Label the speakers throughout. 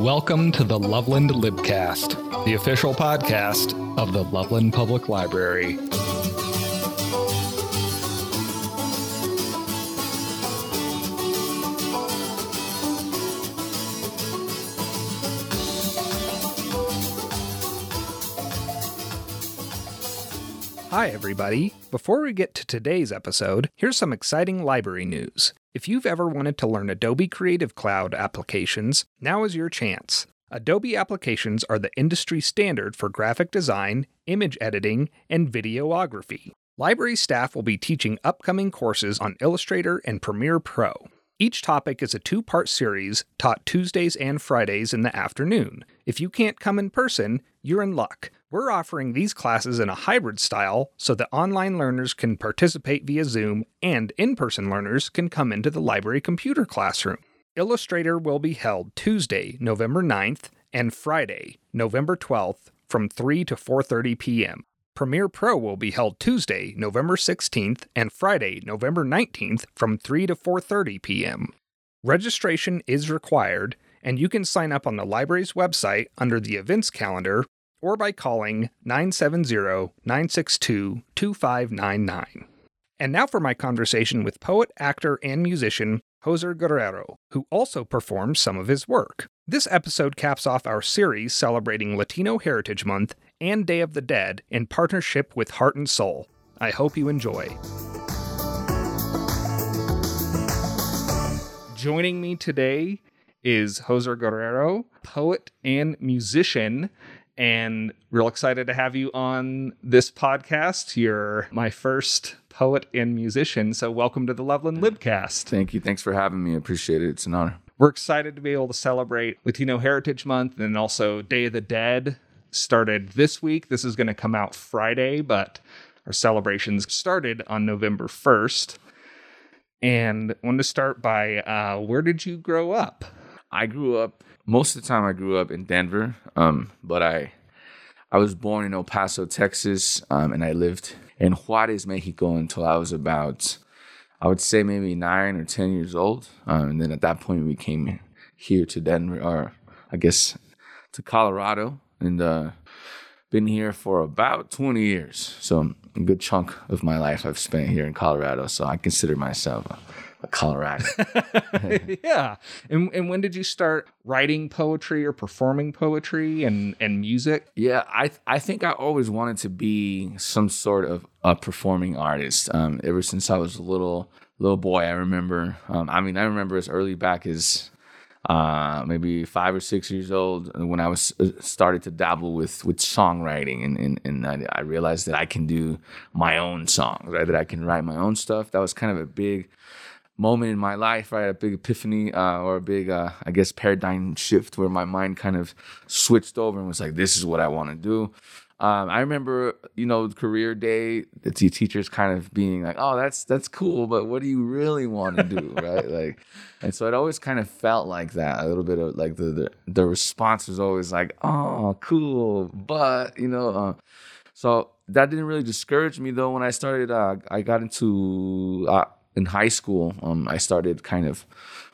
Speaker 1: Welcome to the Loveland Libcast, the official podcast of the Loveland Public Library. Hi, everybody. Before we get to today's episode, here's some exciting library news. If you've ever wanted to learn Adobe Creative Cloud applications, now is your chance. Adobe applications are the industry standard for graphic design, image editing, and videography. Library staff will be teaching upcoming courses on Illustrator and Premiere Pro. Each topic is a two part series taught Tuesdays and Fridays in the afternoon. If you can't come in person, you're in luck. We're offering these classes in a hybrid style so that online learners can participate via Zoom and in person learners can come into the library computer classroom. Illustrator will be held Tuesday, November 9th and Friday, November 12th from 3 to 4:30 p.m. Premiere Pro will be held Tuesday, November 16th and Friday, November 19th from 3 to 4:30 p.m. Registration is required and you can sign up on the library's website under the events calendar or by calling 970 962 2599. And now for my conversation with poet, actor, and musician Jozer Guerrero, who also performs some of his work. This episode caps off our series celebrating Latino Heritage Month and Day of the Dead in partnership with Heart and Sol. I hope you enjoy. Joining me today is Jozer Guerrero, poet and musician and real excited to have you on this podcast. You're my first poet and musician, so welcome to the Loveland Libcast.
Speaker 2: Thank you. Thanks for having me. I appreciate it. It's an honor.
Speaker 1: We're excited to be able to celebrate Latino Heritage Month and also Day of the Dead started this week. This is going to come out Friday, but our celebrations started on November 1st. And I wanted to start by uh, where did you grow up?
Speaker 2: I grew up most of the time I grew up in Denver, um, but I I was born in El Paso, Texas, um, and I lived in Juarez, Mexico until I was about I would say maybe nine or ten years old, um, and then at that point we came here to Denver, or I guess to Colorado, and uh, been here for about 20 years. So a good chunk of my life I've spent here in Colorado. So I consider myself Colorado.
Speaker 1: yeah. And and when did you start writing poetry or performing poetry and and music?
Speaker 2: Yeah, I I think I always wanted to be some sort of a performing artist. Um, ever since I was a little little boy, I remember. Um, I mean, I remember as early back as uh, maybe five or six years old when I was uh, started to dabble with with songwriting and and, and I, I, realized that I can do my own songs, right? That I can write my own stuff. That was kind of a big moment in my life, right? A big epiphany uh, or a big, uh, I guess, paradigm shift where my mind kind of switched over and was like, this is what I want to do. Um, I remember, you know, career day, the teachers kind of being like, "Oh, that's that's cool, but what do you really want to do?" right? Like, and so it always kind of felt like that. A little bit of like the the, the response was always like, "Oh, cool," but you know, uh, so that didn't really discourage me though. When I started, uh, I got into uh, in high school, um, I started kind of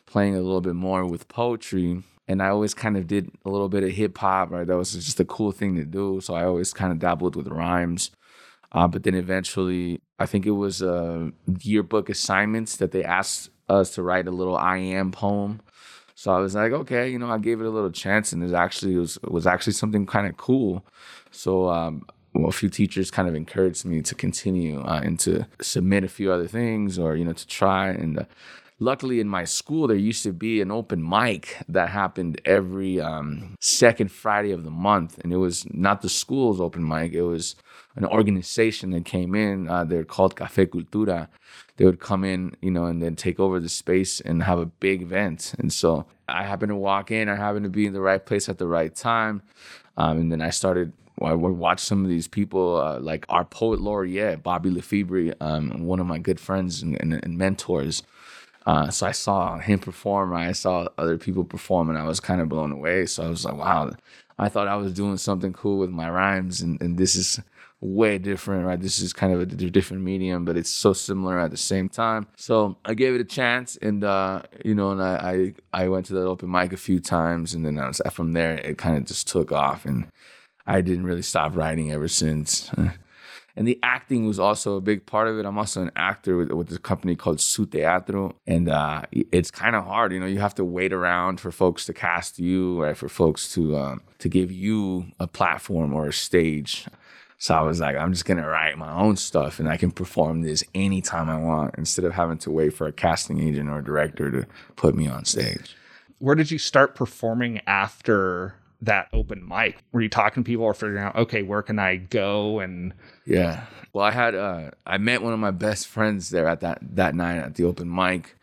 Speaker 2: playing a little bit more with poetry. And I always kind of did a little bit of hip hop, right? That was just a cool thing to do. So I always kind of dabbled with rhymes. Uh, but then eventually, I think it was yearbook assignments that they asked us to write a little I am poem. So I was like, okay, you know, I gave it a little chance, and it actually was was actually something kind of cool. So um, well, a few teachers kind of encouraged me to continue uh, and to submit a few other things or you know to try and uh, luckily in my school there used to be an open mic that happened every um, second friday of the month and it was not the school's open mic it was an organization that came in uh, they're called cafe cultura. They would come in you know and then take over the space and have a big event and so i happened to walk in i happened to be in the right place at the right time um, and then i started I would watch some of these people, uh, like our poet laureate, Bobby LeFebre, um, one of my good friends and, and, and mentors. Uh, so I saw him perform, I saw other people perform, and I was kind of blown away. So I was like, wow, I thought I was doing something cool with my rhymes, and, and this is way different, right? This is kind of a different medium, but it's so similar at the same time. So I gave it a chance, and uh, you know, and I, I I went to that open mic a few times, and then I was from there. It kind of just took off, and I didn't really stop writing ever since. And the acting was also a big part of it. I'm also an actor with, with a company called Su Teatro. And uh, it's kind of hard. You know, you have to wait around for folks to cast you, right? For folks to, um, to give you a platform or a stage. So I was like, I'm just gonna write my own stuff and I can perform this anytime I want instead of having to wait for a casting agent or director to put me on stage.
Speaker 1: Where did you start performing after that open mic? Were you talking to people or figuring out, okay, where can I go? And
Speaker 2: yeah, well, I had uh, I met one of my best friends there at that that night at the open mic.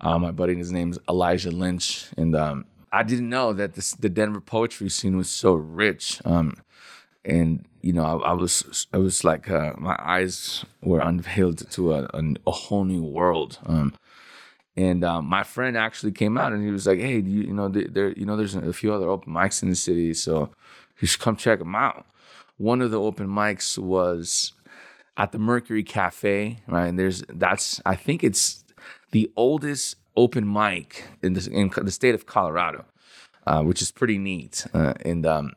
Speaker 2: Uh, my buddy, his name's Elijah Lynch, and um, I didn't know that this, the Denver poetry scene was so rich. Um, and you know, I, I was I was like uh, my eyes were unveiled to a, a, a whole new world. Um, and um, my friend actually came out and he was like, "Hey, you, you know, there, you know, there's a few other open mics in the city, so you should come check them out." One of the open mics was at the Mercury Cafe, right? And there's that's I think it's the oldest open mic in the in the state of Colorado, uh, which is pretty neat. Uh, and um,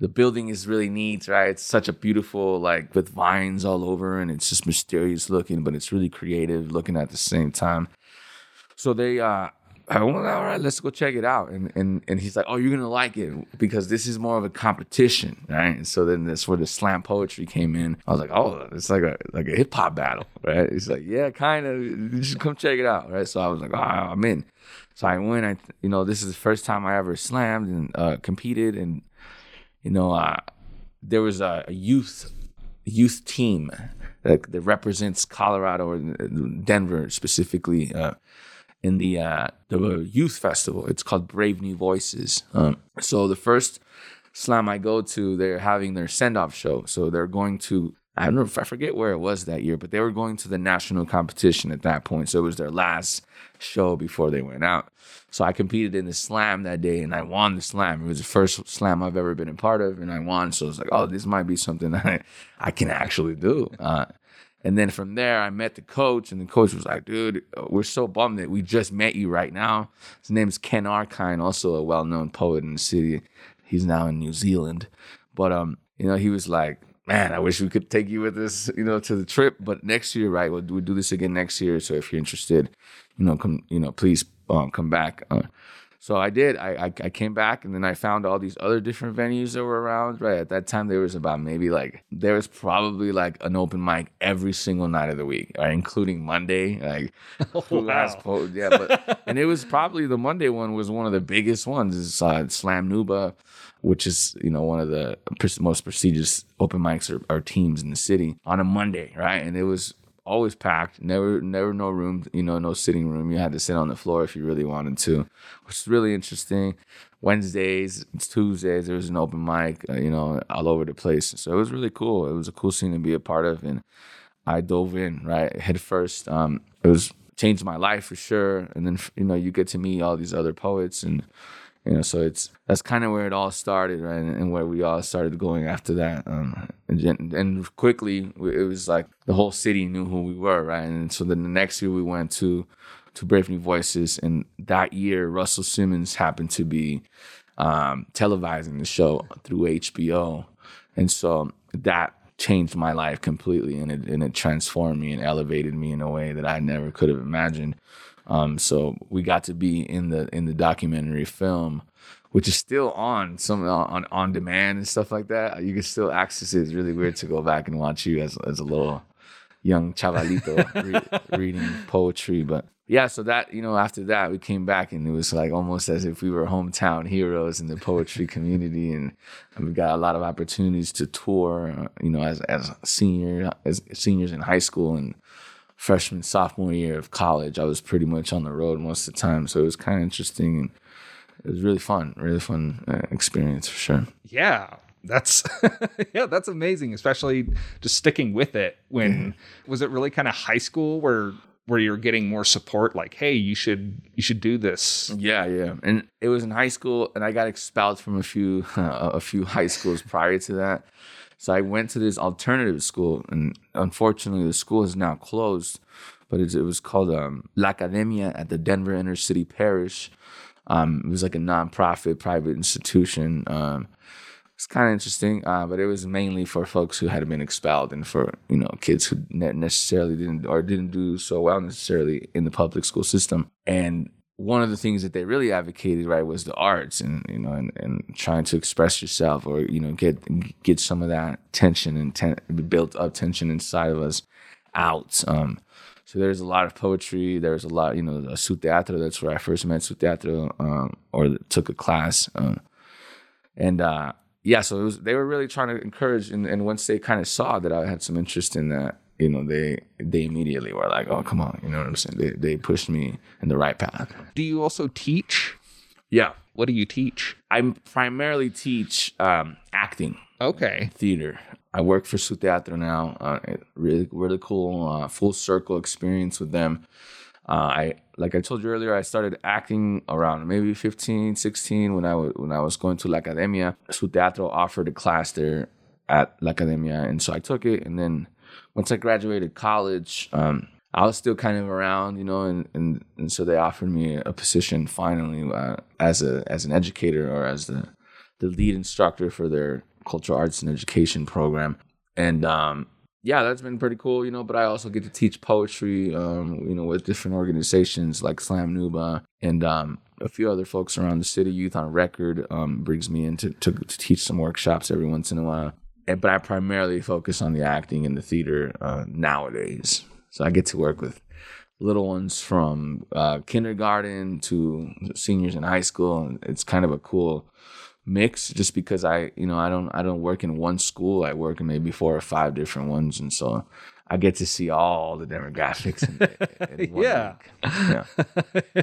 Speaker 2: the building is really neat, right? It's such a beautiful, like with vines all over, and it's just mysterious looking, but it's really creative looking at the same time. So they, uh, I went, all right, let's go check it out. And and and he's like, oh, you're gonna like it because this is more of a competition, right? And so then that's where the slam poetry came in. I was like, oh, it's like a like a hip hop battle, right? He's like, yeah, kind of. Just come check it out, right? So I was like, oh, I'm in. So I went. I you know this is the first time I ever slammed and uh, competed, and you know, uh, there was a, youth youth team that, that, represents Colorado or Denver specifically uh, in the uh, the youth festival. It's called Brave New Voices. Um, so the first slam I go to, they're having their send off show. So they're going to I don't know if I forget where it was that year, but they were going to the national competition at that point. So it was their last show before they went out. So I competed in the slam that day and I won the slam. It was the first slam I've ever been a part of and I won. So it's like, oh, this might be something that I, I can actually do. Uh, and then from there, I met the coach, and the coach was like, dude, we're so bummed that we just met you right now. His name is Ken Arkind, also a well known poet in the city. He's now in New Zealand. But um, you know, he was like, man, I wish we could take you with us, you know, to the trip. But next year, right? We'll, we'll do this again next year. So if you're interested, you know, come, you know, please um, come back. Uh, so I did. I, I, I came back and then I found all these other different venues that were around. Right at that time, there was about maybe like there was probably like an open mic every single night of the week, right? including Monday. Like
Speaker 1: who wow.
Speaker 2: po- yeah, but and it was probably the Monday one was one of the biggest ones. It's uh, Slam Nuba which is you know one of the most prestigious open mics or, or, teams in the city on a Monday, right? And it was always packed, never never no room, you know, no sitting room. You had to sit on the floor if you really wanted to, which is really interesting. Wednesdays, Tuesdays, there was an open mic, uh, you know, all over the place. So it was really cool. It was a cool scene to be a part of, and I dove in right head first. Um, it was changed my life for sure. And then you know you get to meet all these other poets and you know so it's that's kind of where it all started right and, where we all started going after that um, and, and, quickly it was like the whole city knew who we were right and so then the next year we went to to brave new voices and that year russell simmons happened to be um, televising the show through hbo and so that changed my life completely and it, and it transformed me and elevated me in a way that i never could have imagined um, so we got to be in the in the documentary film, which is still on some on on demand and stuff like that. You can still access it. It's really weird to go back and watch you as as a little young chavalito re- reading poetry, but yeah, so that you know, after that, we came back and it was like almost as if we were hometown heroes in the poetry community, and, we got a lot of opportunities to tour. Uh, you know, as as senior as seniors in high school and freshman sophomore year of college, I was pretty much on the road most of the time. So it was kind of interesting and it was really fun, really fun uh, experience for sure.
Speaker 1: Yeah. That's yeah, that's amazing, especially just sticking with it when mm-hmm. was it really kind of high school where where you're getting more support like hey you should you should do this
Speaker 2: yeah yeah and it was in high school and i got expelled from a few uh, a few high schools prior to that So I went to this alternative school, and unfortunately, the school is now closed. But it, it was called um, La Academia at the Denver Inner City Parish. Um, it was like a nonprofit private institution. Um, it's kind of interesting, uh, but it was mainly for folks who had been expelled and for you know kids who ne- necessarily didn't or didn't do so well necessarily in the public school system. And one of the things that they really advocated right was the arts and you know and, and trying to express yourself or you know get get some of that tension and ten, built up tension inside of us out. Um, so there's a lot of poetry. There's a lot, you know, Su Teatro. That's where I first met Su Teatro, um, or took a class. Um, and uh, yeah, so was, they were really trying to encourage. And, and once they kind of saw that I had some interest in that, you know, they they immediately were like, "Oh, come on," you know what I'm saying? They they pushed me in the right path.
Speaker 1: Do you also teach?
Speaker 2: Yeah,
Speaker 1: What do you teach?
Speaker 2: I primarily teach um, acting.
Speaker 1: Okay.
Speaker 2: theater. I work for Su Teatro now. Uh, really, really cool, uh, full circle experience with them. Uh, I like I told you earlier, I started acting around maybe 15, 16 when I was when I was going to La Academia. Su Teatro offered a class there at La Academia, and so I took it. And then once I graduated college, um, I was still kind of around, you know, and, and, and so they offered me a position finally uh, as a as an educator or as the the lead instructor for their cultural arts and education program. And um, yeah, that's been pretty cool, you know. But I also get to teach poetry, um, you know, with different organizations like Slam Nuba and um, a few other folks around the city. Youth on Record um, brings me in to, to, to teach some workshops every once in a while. And, but I primarily focus on the acting and the theater uh, nowadays. So I get to work with little ones from uh, kindergarten to seniors in high school, and it's kind of a cool mix just because I, you know, I don't I don't work in one school. I work in maybe four or five different ones, and so I get to see all the demographics. In, in one
Speaker 1: Yeah.
Speaker 2: week. yeah,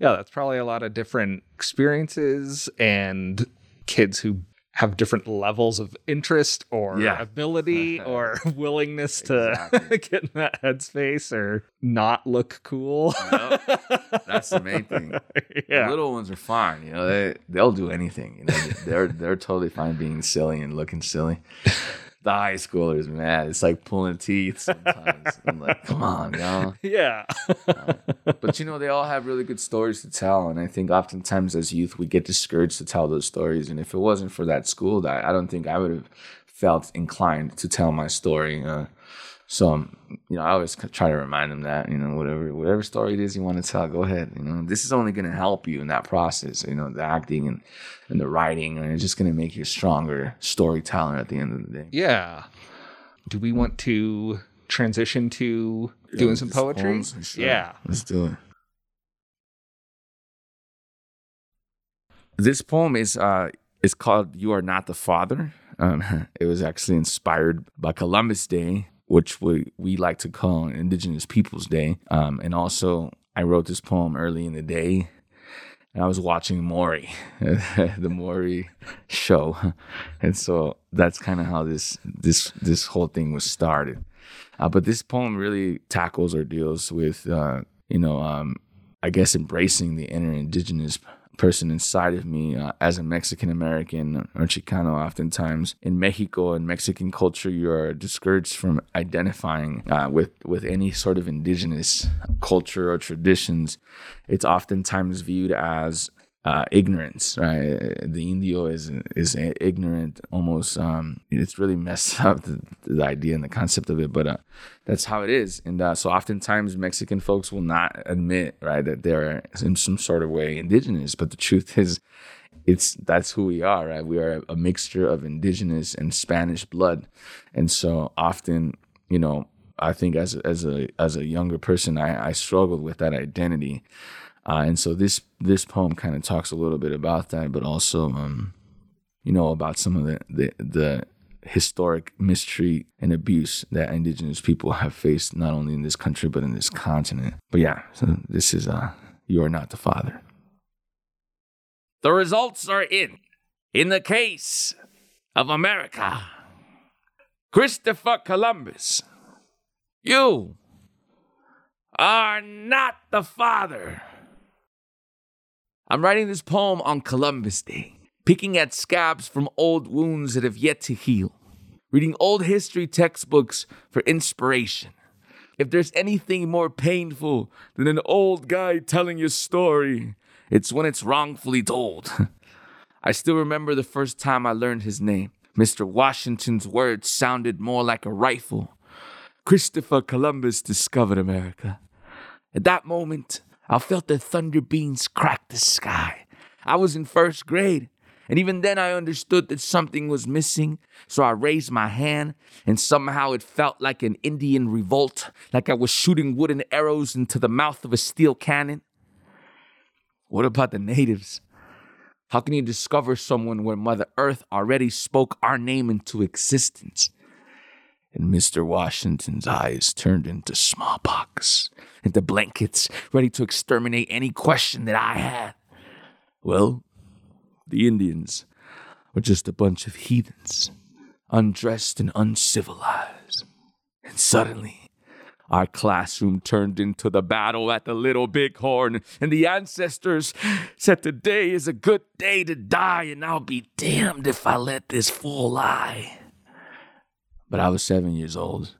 Speaker 1: yeah, that's probably a lot of different experiences and kids who have different levels of interest or
Speaker 2: Yeah.
Speaker 1: ability mm-hmm. or willingness to
Speaker 2: Exactly.
Speaker 1: get in that headspace or not look cool.
Speaker 2: Yep. that's the main thing.
Speaker 1: yeah.
Speaker 2: The little ones are fine. You know, they they'll do anything. You know, they're they're totally fine being silly and looking silly. The high schoolers, man, it's like pulling teeth sometimes. I'm like, come on, y'all.
Speaker 1: yeah.
Speaker 2: But you know, they all have really good stories to tell, and I think oftentimes as youth we get discouraged to tell those stories. And if it wasn't for that school, that I don't think I would have felt inclined to tell my story. Uh, so um, you know, I always try to remind them that you know, whatever whatever story it is you want to tell, go ahead. You know, this is only going to help you in that process. You know, the acting and and the writing, and it's just going to make you a stronger storyteller at the end of the day.
Speaker 1: yeah. Do we want to transition to doing some poetry?
Speaker 2: Sure.
Speaker 1: Yeah.
Speaker 2: Let's do it. This poem is uh is called "You Are Not the Father." Um, it was actually inspired by Columbus Day, which we we like to call Indigenous Peoples Day. Um, and also, I wrote this poem early in the day, and I was watching Maury, the Maury show, and so that's kind of how this this this whole thing was started. Uh, but this poem really tackles or deals with, uh, you know, um, I guess embracing the inner indigenous person inside of me uh, as a Mexican American or Chicano. Oftentimes in Mexico and Mexican culture, you are discouraged from identifying uh, with with any sort of indigenous culture or traditions. It's oftentimes viewed as uh, ignorance, right? The Indio is is ignorant, almost. Um, it's really messed up the, the idea and the concept of it, but uh, that's how it is. And uh, so, oftentimes, Mexican folks will not admit, right, that they're in some sort of way indigenous. But the truth is, it's that's who we are, right? We are a mixture of indigenous and Spanish blood, and so often, you know, I think as as a as a younger person, I, I struggled with that identity. Uh, and so this this poem kind of talks a little bit about that, but also, um, you know, about some of the, the the historic mistreat and abuse that indigenous people have faced, not only in this country but in this continent. But yeah, so this is uh, you are not the father. The results are in. In the case of America, Christopher Columbus, you are not the father. I'm writing this poem on Columbus Day, picking at scabs from old wounds that have yet to heal, reading old history textbooks for inspiration. If there's anything more painful than an old guy telling your story, it's when it's wrongfully told. I still remember the first time I learned his name. Mr. Washington's words sounded more like a rifle. Christopher Columbus discovered America. At that moment, I felt the thunder beams crack the sky. I was in first grade, and even then I understood that something was missing. So I raised my hand, and somehow it felt like an Indian revolt, like I was shooting wooden arrows into the mouth of a steel cannon. What about the natives? How can you discover someone where Mother Earth already spoke our name into existence? And Mr. Washington's eyes turned into smallpox, into blankets, ready to exterminate any question that I had. Well, the Indians were just a bunch of heathens, undressed and uncivilized. And suddenly, our classroom turned into the battle at the Little Bighorn, and the ancestors said today is a good day to die, and I'll be damned if I let this fool lie. But I was seven years old,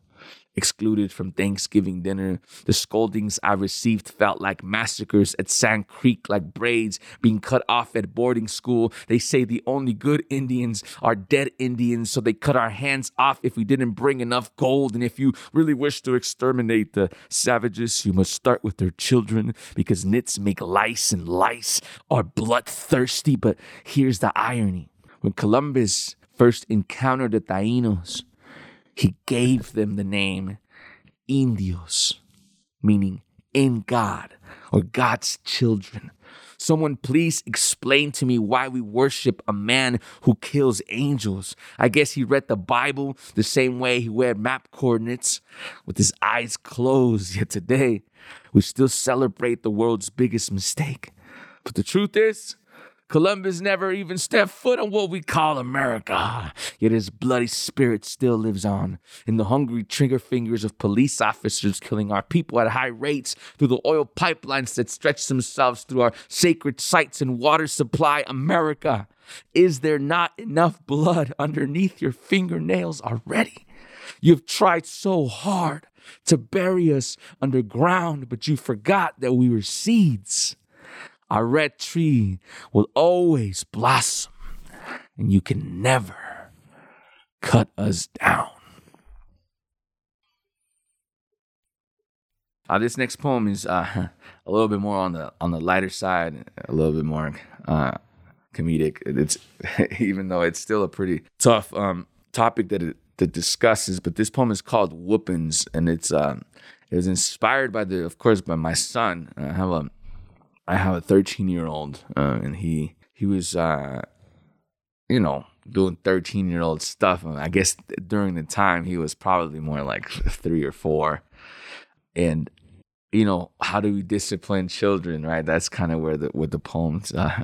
Speaker 2: excluded from Thanksgiving dinner. The scoldings I received felt like massacres at Sand Creek, like braids being cut off at boarding school. They say the only good Indians are dead Indians, so they cut our hands off if we didn't bring enough gold. And if you really wish to exterminate the savages, you must start with their children because nits make lice and lice are bloodthirsty. But here's the irony when Columbus first encountered the Tainos, he gave them the name Indios, meaning in God or God's children. Someone please explain to me why we worship a man who kills angels. I guess he read the Bible the same way he read map coordinates with his eyes closed. Yet today, we still celebrate the world's biggest mistake. But the truth is, Columbus never even stepped foot on what we call America. Yet his bloody spirit still lives on in the hungry trigger fingers of police officers killing our people at high rates through the oil pipelines that stretch themselves through our sacred sites and water supply. America, is there not enough blood underneath your fingernails already? You've tried so hard to bury us underground, but you forgot that we were seeds. Our red tree will always blossom, and you can never cut us down. Uh, this next poem is uh, a little bit more on the on the lighter side, a little bit more uh, comedic. It's even though it's still a pretty tough um, topic that it that discusses. But this poem is called "Whoopins," and it's um, it was inspired by the, of course, by my son. I have a I have a 13 year old, uh, and he he was, uh, you know, doing 13 year old stuff. And I guess during the time he was probably more like three or four, and you know, how do we discipline children? Right, that's kind of where the what the poems uh,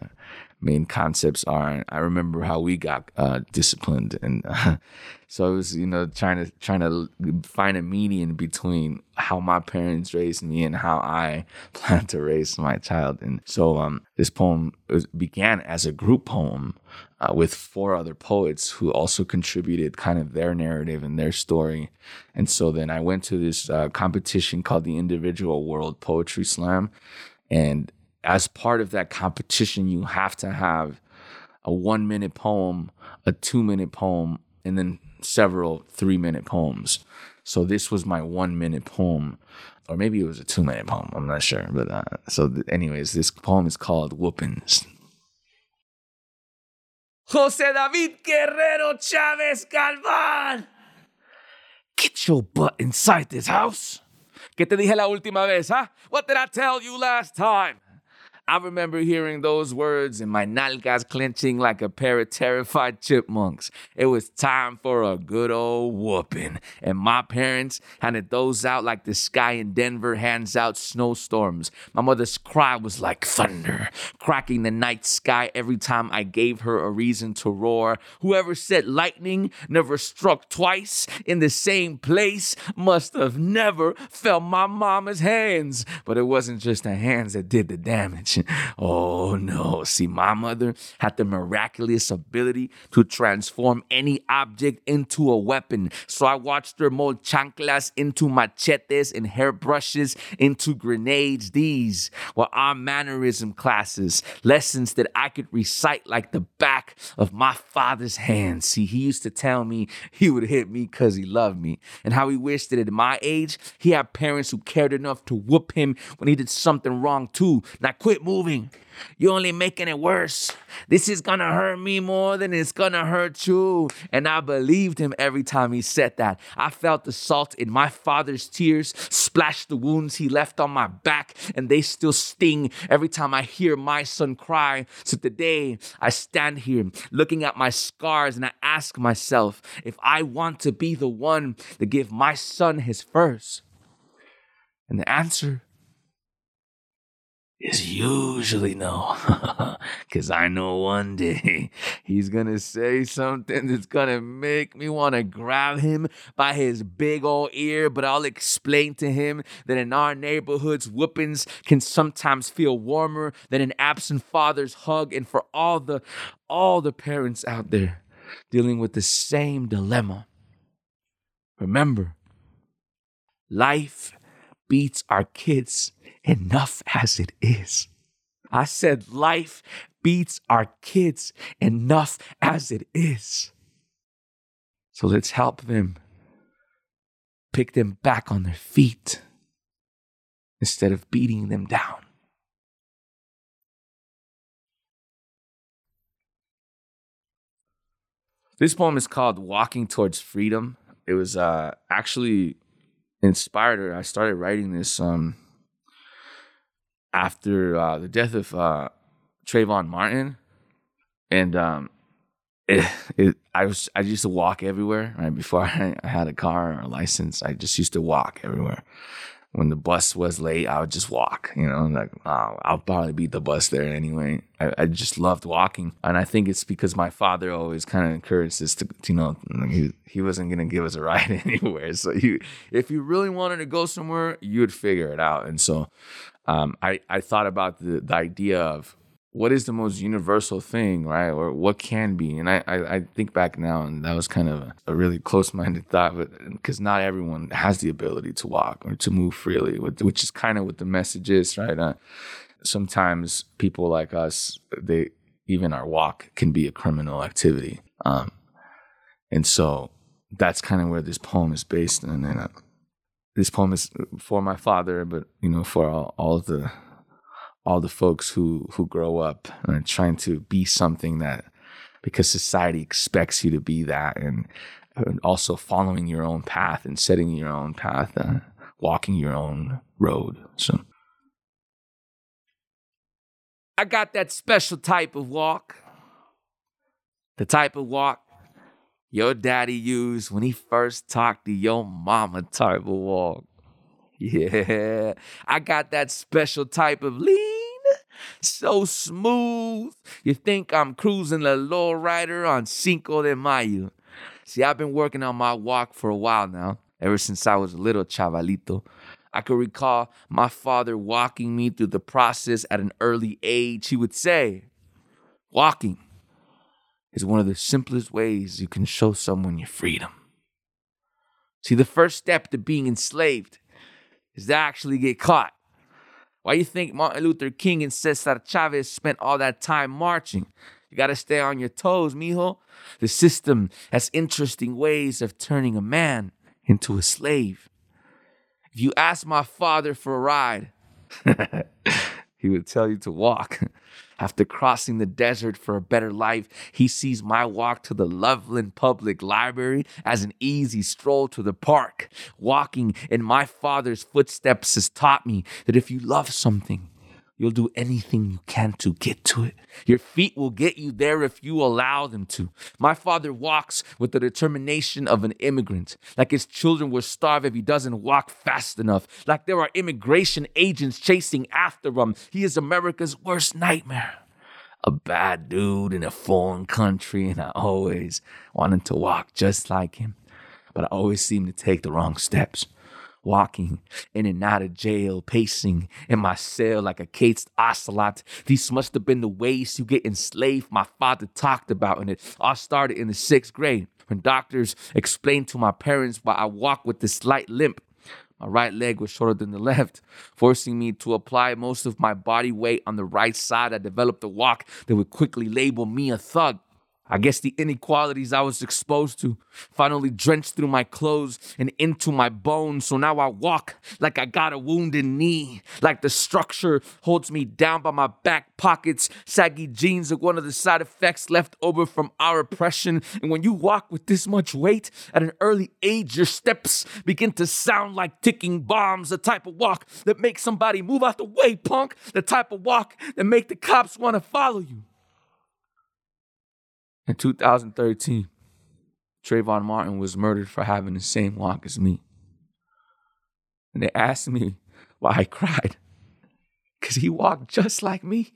Speaker 2: main concepts are. I remember how we got uh, disciplined, and uh, so I was, you know, trying to trying to find a median between how my parents raised me and how I plan to raise my child. And so, um, this poem was, began as a group poem uh, with four other poets who also contributed kind of their narrative and their story. And so then I went to this uh, competition called the Individual World Poetry Slam, and as part of that competition, you have to have a one minute poem, a two minute poem, and then several three minute poems. So this was my one minute poem, or maybe it was a two minute poem. I'm not sure. But uh, so, th- anyways, this poem is called Whoopins. Jose David Guerrero Chavez Galvan. Get your butt inside this house. ¿Qué te dije la última vez, huh? What did I tell you last time? I remember hearing those words and my nalgas clenching like a pair of terrified chipmunks. It was time for a good old whooping. And my parents handed those out like the sky in Denver hands out snowstorms. My mother's cry was like thunder, cracking the night sky every time I gave her a reason to roar. Whoever said lightning never struck twice in the same place must have never felt my mama's hands. But it wasn't just the hands that did the damage. Oh no. See, my mother had the miraculous ability to transform any object into a weapon. So I watched her mold chanclas into machetes and hairbrushes into grenades. These were our mannerism classes, lessons that I could recite like the back of my father's hand. See, he used to tell me he would hit me because he loved me and how he wished that at my age, he had parents who cared enough to whoop him when he did something wrong too. Now quit moving. You're only making it worse. This is gonna hurt me more than it's gonna hurt you. And I believed him every time he said that. I felt the salt in my father's tears splash the wounds he left on my back, and they still sting every time I hear my son cry. So today, I stand here looking at my scars and I ask myself if I want to be the one to give my son his first. And the answer is usually no. Because I know one day he's going to say something that's going to make me want to grab him by his big old ear. But I'll explain to him that in our neighborhoods, whoopings can sometimes feel warmer than an absent father's hug. And for all the, all the parents out there dealing with the same dilemma, remember, life beats our kids enough as it is. I said life beats our kids enough as it is. So let's help them pick them back on their feet instead of beating them down. This poem is called Walking Towards Freedom. It was uh, actually inspired her. I started writing this um, after uh, the death of uh, Trayvon Martin, and um, it, it, I was I used to walk everywhere. Right before I, had a car or a license, I just used to walk everywhere. When the bus was late, I would just walk. You know, like oh, I'll probably beat the bus there anyway. I, I, just loved walking, and I think it's because my father always kind of encouraged us to, you know, he he wasn't gonna give us a ride anywhere. So you, if you really wanted to go somewhere, you would figure it out. And so, um, I, I thought about the, the idea of what is the most universal thing, right? Or what can be. And I, I, I think back now, and that was kind of a, a really close minded thought, because not everyone has the ability to walk or to move freely, which is kind of what the message is, right? Uh, sometimes people like us, they even our walk can be a criminal activity. Um, and so that's kind of where this poem is based. Uh, this poem is for my father, but you know, for all, all the all the folks who who grow up and trying to be something that because society expects you to be that, and, and also following your own path and setting your own path, uh, walking your own road. So. I got that special type of walk. The type of walk your daddy used when he first talked to your mama type of walk. Yeah, I got that special type of lean, so smooth. You think I'm cruising the low rider on Cinco de Mayo. See, I've been working on my walk for a while now, ever since I was a little chavalito. I could recall my father walking me through the process at an early age. He would say, Walking is one of the simplest ways you can show someone your freedom. See, the first step to being enslaved is to actually get caught. Why do you think Martin Luther King and Cesar Chavez spent all that time marching? You gotta stay on your toes, mijo. The system has interesting ways of turning a man into a slave. If you ask my father for a ride, he would tell you to walk. After crossing the desert for a better life, he sees my walk to the Loveland Public Library as an easy stroll to the park. Walking in my father's footsteps has taught me that if you love something, You'll do anything you can to get to it. Your feet will get you there if you allow them to. My father walks with the determination of an immigrant, like his children will starve if he doesn't walk fast enough, like there are immigration agents chasing after him. He is America's worst nightmare. A bad dude in a foreign country, and I always wanted to walk just like him, but I always seem to take the wrong steps. Walking in and out of jail, pacing in my cell like a caged ocelot. These must have been the ways to get enslaved my father talked about, and it all started in the sixth grade when doctors explained to my parents why I walk with this slight limp. My right leg was shorter than the left, forcing me to apply most of my body weight on the right side. I developed a walk that would quickly label me a thug. I guess the inequalities I was exposed to finally drenched through my clothes and into my bones. So now I walk like I got a wounded knee, like the structure holds me down by my back pockets. Saggy jeans are one of the side effects left over from our oppression. And when you walk with this much weight at an early age, your steps begin to sound like ticking bombs. The type of walk that makes somebody move out the way, punk. The type of walk that make the cops want to follow you. In 2013, Trayvon Martin was murdered for having the same walk as me. And they asked me why I cried. Because he walked just like me.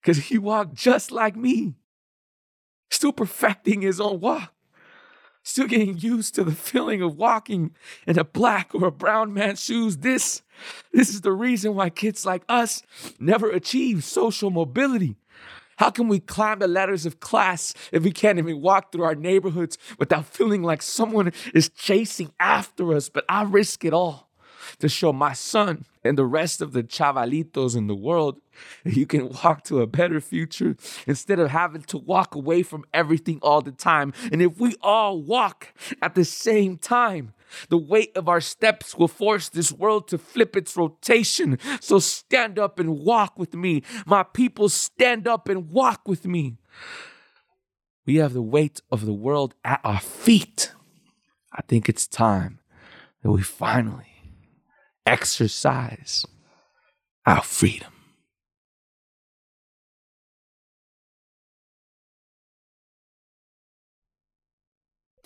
Speaker 2: Because he walked just like me. Still perfecting his own walk. Still getting used to the feeling of walking in a black or a brown man's shoes. This, this is the reason why kids like us never achieve social mobility. How can we climb the ladders of class if we can't even walk through our neighborhoods without feeling like someone is chasing after us? But I risk it all to show my son and the rest of the chavalitos in the world that you can walk to a better future instead of having to walk away from everything all the time. And if we all walk at the same time, the weight of our steps will force this world to flip its rotation. So stand up and walk with me. My people, stand up and walk with me. We have the weight of the world at our feet. I think it's time that we finally exercise our freedom.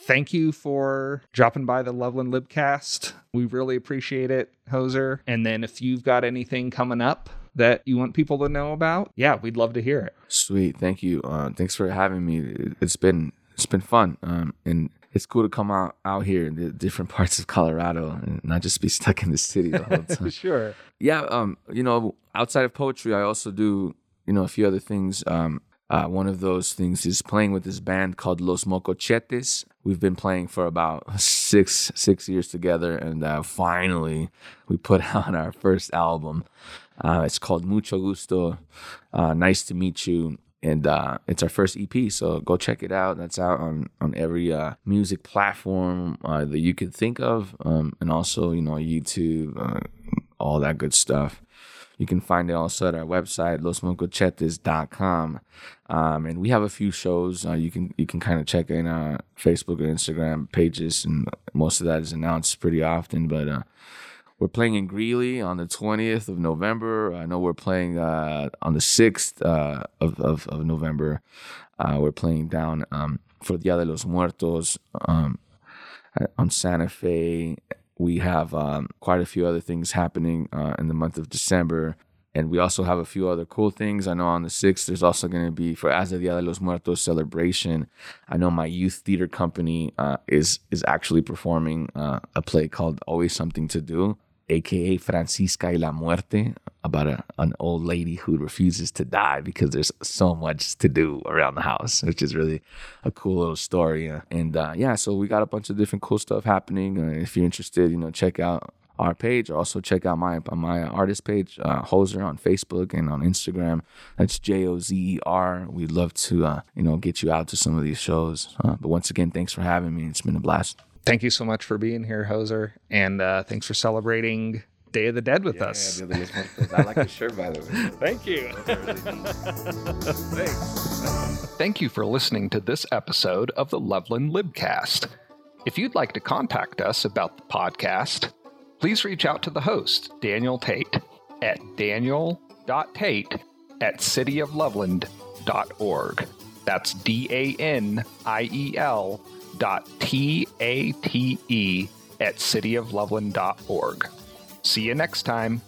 Speaker 1: thank you for dropping by the Loveland Libcast. We really appreciate it, Jozer. And then if you've got anything coming up that you want people to know about, yeah, we'd love to hear it.
Speaker 2: Sweet, thank you. Uh, thanks for having me. It's been it's been fun, um, and it's cool to come out out here in the different parts of Colorado and not just be stuck in the city the whole time.
Speaker 1: For sure.
Speaker 2: Yeah, um, you know, outside of poetry, I also do you know a few other things. Um, uh, one of those things is playing with this band called Los Mocochetes. We've been playing for about six six years together, and uh, finally we put out our first album. Uh, it's called Mucho Gusto. Uh, nice to meet you, and uh, it's our first EP. So go check it out. That's out on on every uh, music platform that you could think of, um, and also you know YouTube, all that good stuff. You can find it also at our website, losmocochetes.com. Um, and we have a few shows. Uh, you can you can kind of check in our Facebook and Instagram pages, and most of that is announced pretty often. But uh, we're playing in Greeley on the 20th of November. I know we're playing uh, on the 6th uh, of, of, of, November. Uh, we're playing down um, for Dia de los Muertos um, on Santa Fe we have um, quite a few other things happening uh, in the month of December. And we also have a few other cool things. I know on the 6th, there's also going to be for As de Dia de los Muertos celebration. I know my youth theater company uh, is is actually performing uh, a play called Always Something to Do aka Francisca y la Muerte, about a, an old lady who refuses to die because there's so much to do around the house, which is really a cool little story. And uh, yeah, so we got a bunch of different cool stuff happening. Uh, if you're interested, you know, check out our page. Also, check out my my artist page, uh, Jozer, on Facebook and on Instagram. That's J O Z E R. We'd love to, uh, you know, get you out to some of these shows. Uh, but once again, thanks for having me. It's been a blast
Speaker 1: thank you so much for being here, Jozer, and uh, thanks for celebrating Day of the Dead with
Speaker 2: yeah,
Speaker 1: us.
Speaker 2: Yeah, I like the shirt, by the way.
Speaker 1: Thank you. Thanks. Thank you for listening to this episode of the Loveland Libcast. If you'd like to contact us about the podcast, please reach out to the host, Daniel Tate, at daniel.tate at cityofloveland.org. That's D A N I E L dot T A T E at cityofloveland.org. See you next time.